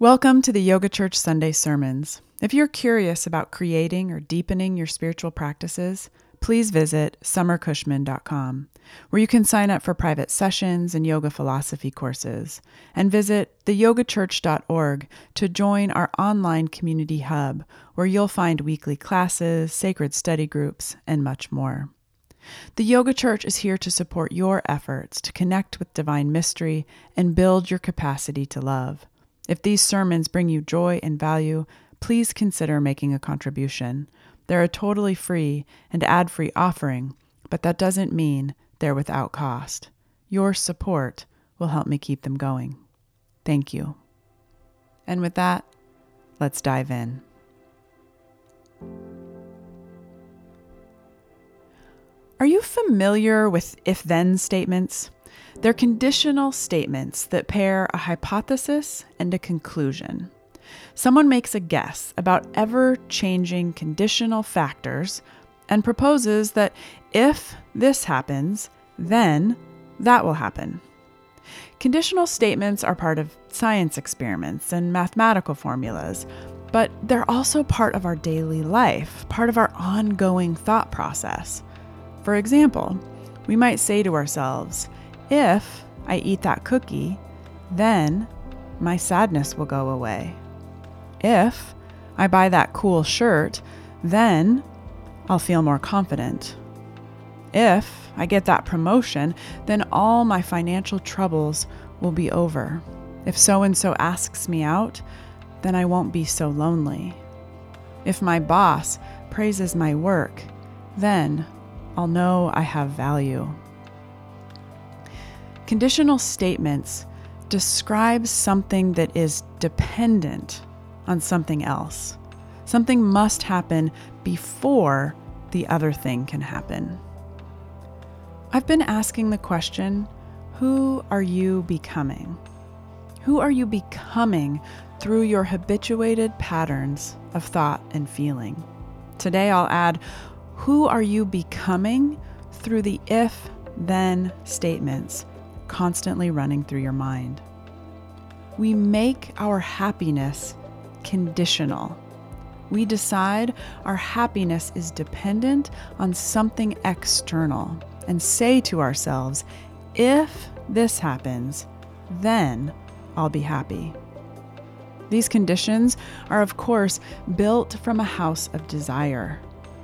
Welcome to the Yoga Church Sunday Sermons. If you're curious about creating or deepening your spiritual practices, please visit summercushman.com, where you can sign up for private sessions and yoga philosophy courses, and visit theyogachurch.org to join our online community hub, where you'll find weekly classes, sacred study groups, and much more. The Yoga Church is here to support your efforts to connect with divine mystery and build your capacity to love. If these sermons bring you joy and value, please consider making a contribution. They're a totally free and ad free offering, but that doesn't mean they're without cost. Your support will help me keep them going. Thank you. And with that, let's dive in. Are you familiar with if then statements? They're conditional statements that pair a hypothesis and a conclusion. Someone makes a guess about ever changing conditional factors and proposes that if this happens, then that will happen. Conditional statements are part of science experiments and mathematical formulas, but they're also part of our daily life, part of our ongoing thought process. For example, we might say to ourselves, if I eat that cookie, then my sadness will go away. If I buy that cool shirt, then I'll feel more confident. If I get that promotion, then all my financial troubles will be over. If so and so asks me out, then I won't be so lonely. If my boss praises my work, then I'll know I have value. Conditional statements describe something that is dependent on something else. Something must happen before the other thing can happen. I've been asking the question who are you becoming? Who are you becoming through your habituated patterns of thought and feeling? Today I'll add who are you becoming through the if then statements constantly running through your mind. We make our happiness conditional. We decide our happiness is dependent on something external and say to ourselves, if this happens, then I'll be happy. These conditions are, of course, built from a house of desire.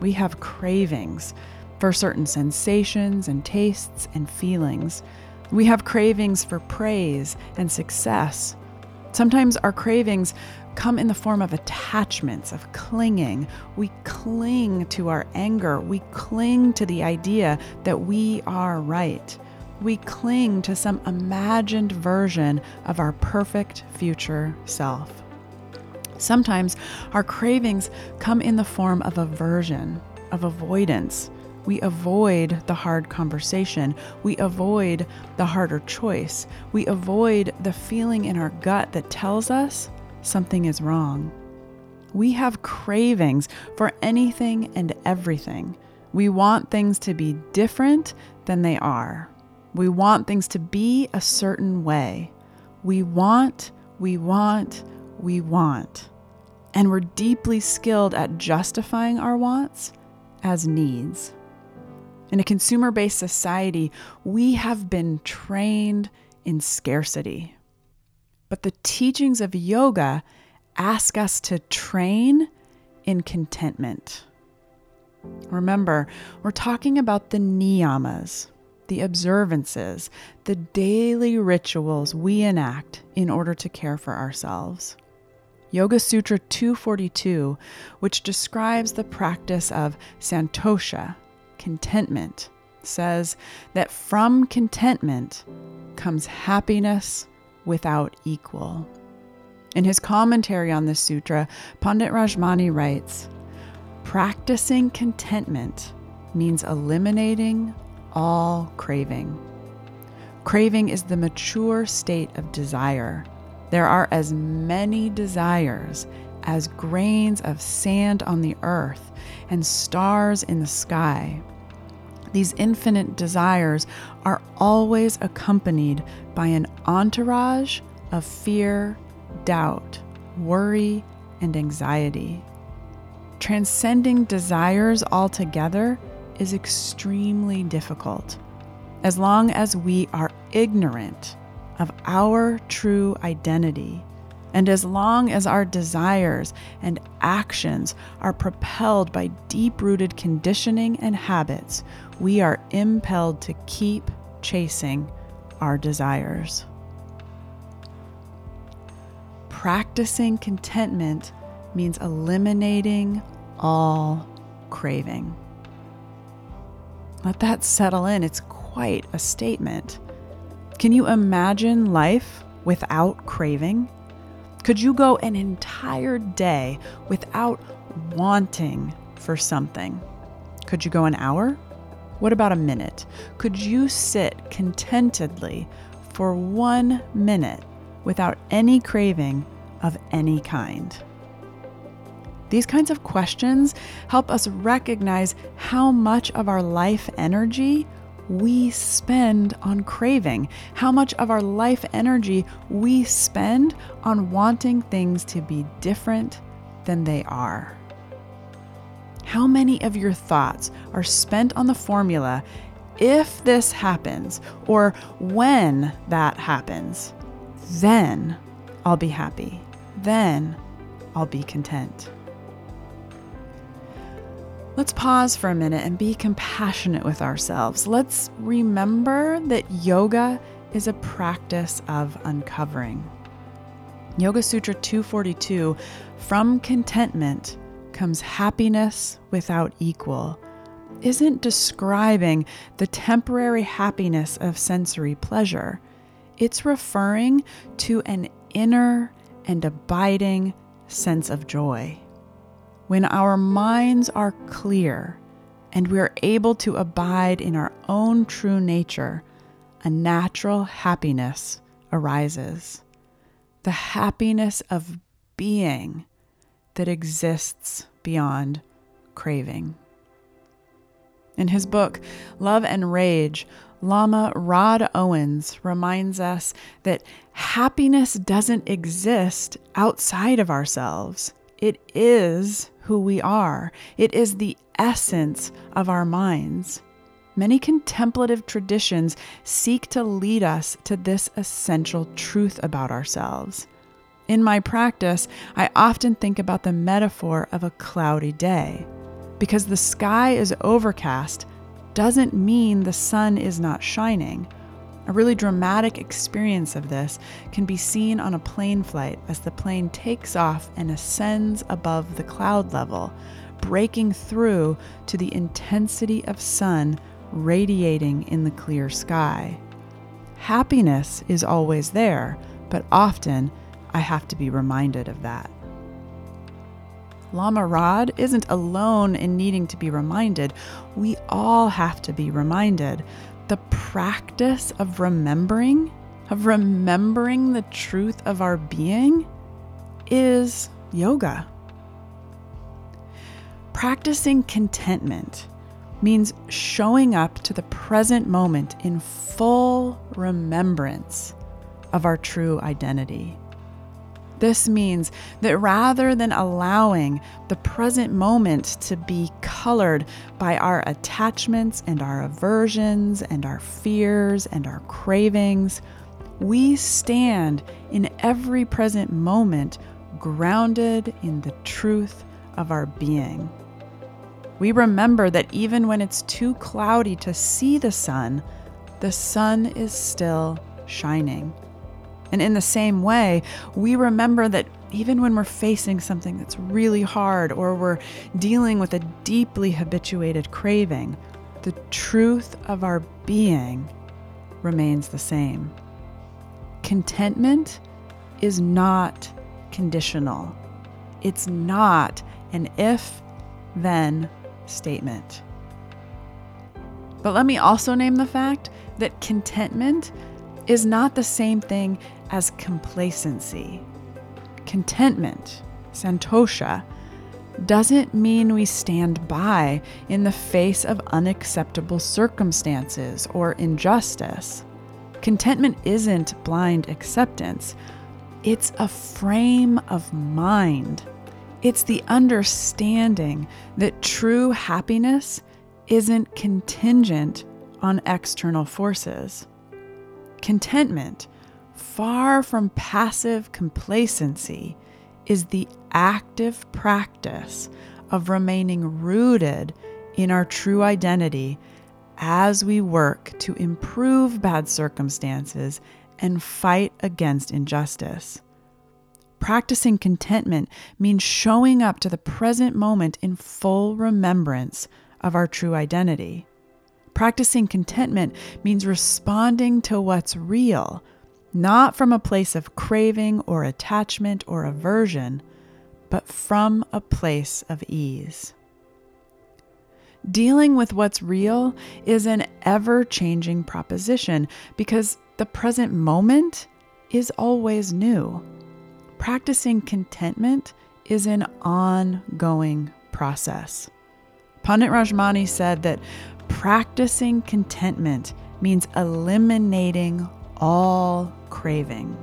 We have cravings for certain sensations and tastes and feelings we have cravings for praise and success. Sometimes our cravings come in the form of attachments, of clinging. We cling to our anger. We cling to the idea that we are right. We cling to some imagined version of our perfect future self. Sometimes our cravings come in the form of aversion, of avoidance. We avoid the hard conversation. We avoid the harder choice. We avoid the feeling in our gut that tells us something is wrong. We have cravings for anything and everything. We want things to be different than they are. We want things to be a certain way. We want, we want, we want. And we're deeply skilled at justifying our wants as needs. In a consumer based society, we have been trained in scarcity. But the teachings of yoga ask us to train in contentment. Remember, we're talking about the niyamas, the observances, the daily rituals we enact in order to care for ourselves. Yoga Sutra 242, which describes the practice of santosha, contentment says that from contentment comes happiness without equal. In his commentary on this sutra, Pandit Rajmani writes Practicing contentment means eliminating all craving. Craving is the mature state of desire. There are as many desires as grains of sand on the earth and stars in the sky. These infinite desires are always accompanied by an entourage of fear doubt, worry, and anxiety. Transcending desires altogether is extremely difficult as long as we are ignorant of our true identity, and as long as our desires and actions are propelled by deep rooted conditioning and habits, we are impelled to keep chasing our desires. Practicing contentment means eliminating all craving. Let that settle in. It's quite a statement. Can you imagine life without craving? Could you go an entire day without wanting for something? Could you go an hour? What about a minute? Could you sit contentedly for one minute without any craving of any kind? These kinds of questions help us recognize how much of our life energy we spend on craving, how much of our life energy we spend on wanting things to be different than they are. How many of your thoughts are spent on the formula if this happens or when that happens, then I'll be happy, then I'll be content. Let's pause for a minute and be compassionate with ourselves. Let's remember that yoga is a practice of uncovering. Yoga Sutra 242 From contentment comes happiness without equal isn't describing the temporary happiness of sensory pleasure. It's referring to an inner and abiding sense of joy when our minds are clear and we are able to abide in our own true nature, a natural happiness arises. The happiness of being that exists beyond craving. In his book, Love and Rage, Lama Rod Owens reminds us that happiness doesn't exist outside of ourselves. It is who we are, it is the essence of our minds. Many contemplative traditions seek to lead us to this essential truth about ourselves. In my practice, I often think about the metaphor of a cloudy day. Because the sky is overcast doesn't mean the sun is not shining. A really dramatic experience of this can be seen on a plane flight as the plane takes off and ascends above the cloud level, breaking through to the intensity of sun radiating in the clear sky. Happiness is always there, but often I have to be reminded of that. Lama Rod isn't alone in needing to be reminded. We all have to be reminded the practice of remembering, of remembering the truth of our being, is yoga. Practicing contentment means showing up to the present moment in full remembrance of our true identity. This means that rather than allowing the present moment to be colored by our attachments and our aversions and our fears and our cravings, we stand in every present moment grounded in the truth of our being. We remember that even when it's too cloudy to see the sun, the sun is still shining. And in the same way, we remember that even when we're facing something that's really hard or we're dealing with a deeply habituated craving, the truth of our being remains the same. Contentment is not conditional, it's not an if then statement. But let me also name the fact that contentment is not the same thing as complacency. Contentment, santosha, doesn't mean we stand by in the face of unacceptable circumstances or injustice. Contentment isn't blind acceptance, It's a frame of mind. It's the understanding that true happiness isn't contingent on external forces. Contentment, far from passive complacency, is the active practice of remaining rooted in our true identity as we work to improve bad circumstances and fight against injustice. Practicing contentment means showing up to the present moment in full remembrance of our true identity. Practicing contentment means responding to what's real, not from a place of craving or attachment or aversion, but from a place of ease. Dealing with what's real is an ever changing proposition because the present moment is always new. Practicing contentment is an ongoing process. Pandit Rajmani said that practicing contentment means eliminating all craving.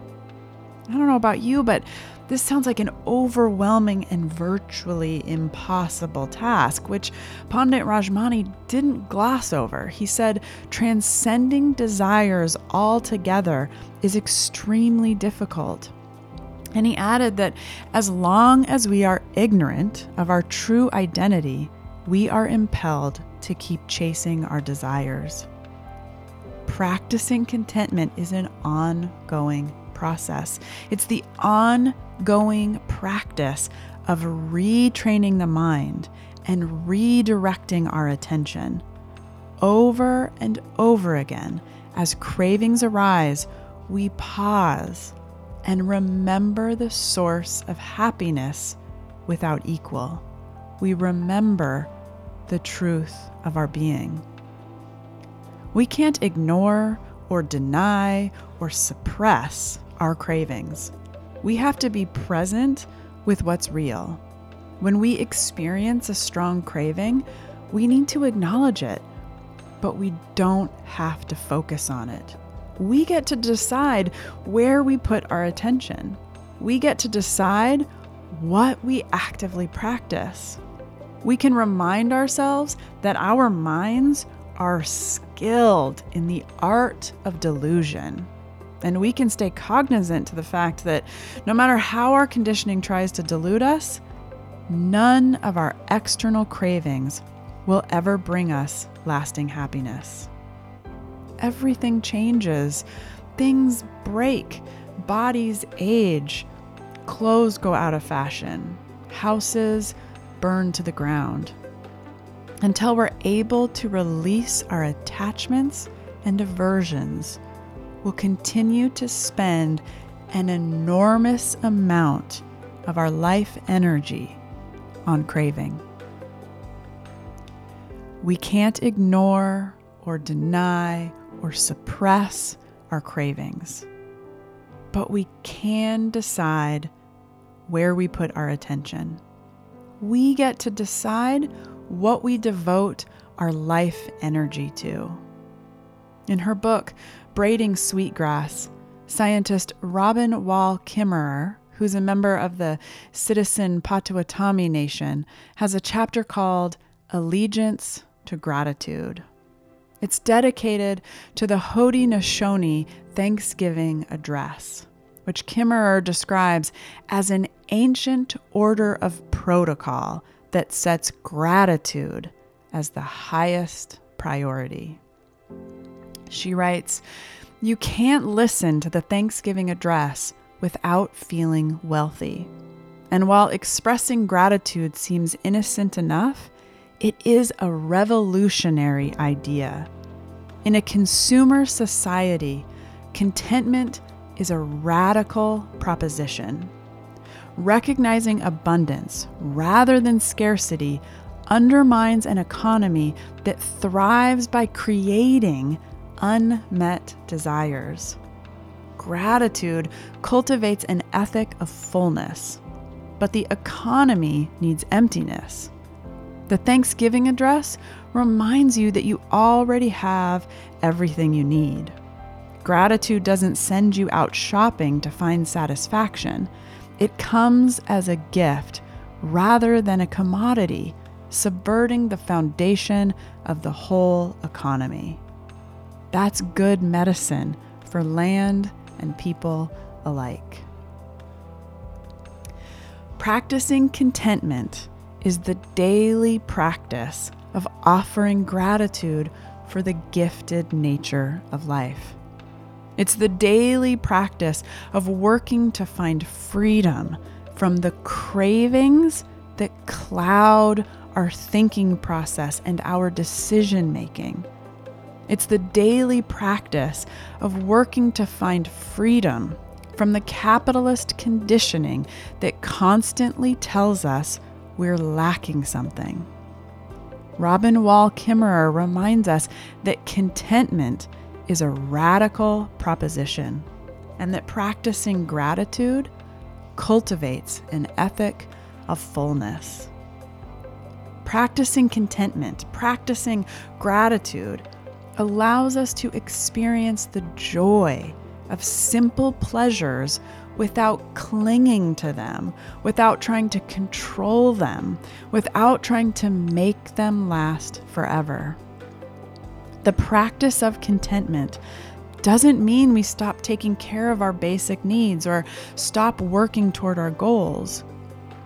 I don't know about you, but this sounds like an overwhelming and virtually impossible task, which Pandit Rajmani didn't gloss over. He said transcending desires altogether is extremely difficult. And he added that as long as we are ignorant of our true identity, we are impelled to keep chasing our desires. Practicing contentment is an ongoing process. It's the ongoing practice of retraining the mind and redirecting our attention. Over and over again, as cravings arise, we pause and remember the source of happiness without equal. We remember the truth of our being. We can't ignore or deny or suppress our cravings. We have to be present with what's real. When we experience a strong craving, we need to acknowledge it, but we don't have to focus on it we get to decide where we put our attention. We get to decide what we actively practice. We can remind ourselves that our minds are skilled in the art of delusion. And we can stay cognizant to the fact that no matter how our conditioning tries to delude us, none of our external cravings will ever bring us lasting happiness everything changes. Things break, bodies age, clothes go out of fashion, houses burn to the ground. Until we're able to release our attachments and aversions, we'll continue to spend an enormous amount of our life energy on craving. We can't ignore or deny or suppress our cravings. But we can decide where we put our attention. We get to decide what we devote our life energy to. In her book, Braiding Sweetgrass, scientist Robin Wall Kimmerer, who's a member of the Citizen Potawatomi Nation, has a chapter called Allegiance to Gratitude. It's dedicated to the Haudenosaunee Thanksgiving Address, which Kimmerer describes as an ancient order of protocol that sets gratitude as the highest priority. She writes, You can't listen to the Thanksgiving address without feeling wealthy. And while expressing gratitude seems innocent enough, it is a revolutionary idea. In a consumer society, contentment is a radical proposition. Recognizing abundance rather than scarcity undermines an economy that thrives by creating unmet desires. Gratitude cultivates an ethic of fullness, but the economy needs emptiness. The Thanksgiving address reminds you that you already have everything you need. Gratitude doesn't send you out shopping to find satisfaction. It comes as a gift rather than a commodity, subverting the foundation of the whole economy. That's good medicine for land and people alike. Practicing contentment is the daily practice of offering gratitude for the gifted nature of life. It's the daily practice of working to find freedom from the cravings that cloud our thinking process and our decision making. It's the daily practice of working to find freedom from the capitalist conditioning that constantly tells us we're lacking something. Robin Wall Kimmerer reminds us that contentment is a radical proposition and that practicing gratitude cultivates an ethic of fullness. Practicing contentment, practicing gratitude allows us to experience the joy of simple pleasures without clinging to them, without trying to control them, without trying to make them last forever. The practice of contentment doesn't mean we stop taking care of our basic needs or stop working toward our goals.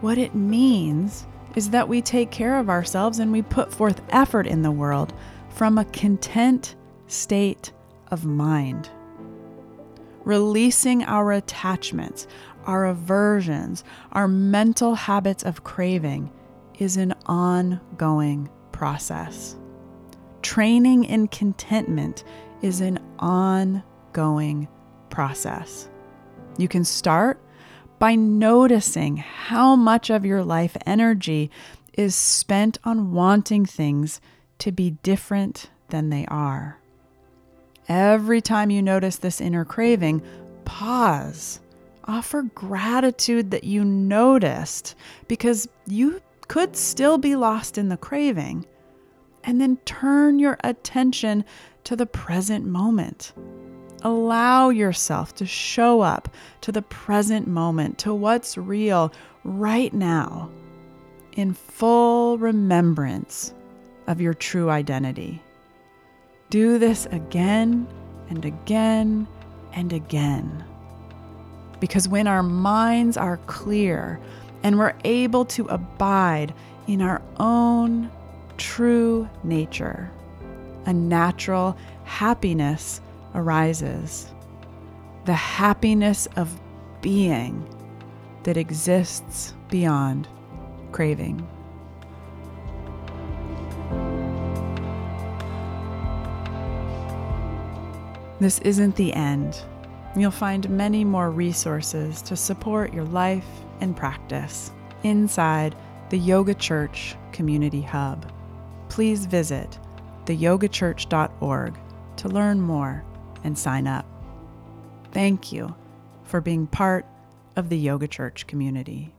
What it means is that we take care of ourselves and we put forth effort in the world from a content state of mind releasing our attachments, our aversions, our mental habits of craving is an ongoing process. Training in contentment is an ongoing process. You can start by noticing how much of your life energy is spent on wanting things to be different than they are. Every time you notice this inner craving, pause. Offer gratitude that you noticed because you could still be lost in the craving. And then turn your attention to the present moment. Allow yourself to show up to the present moment, to what's real right now, in full remembrance of your true identity. Do this again and again and again. Because when our minds are clear and we're able to abide in our own true nature, a natural happiness arises. The happiness of being that exists beyond craving. This isn't the end. You'll find many more resources to support your life and practice inside the Yoga Church Community Hub. Please visit theyogachurch.org to learn more and sign up. Thank you for being part of the Yoga Church community.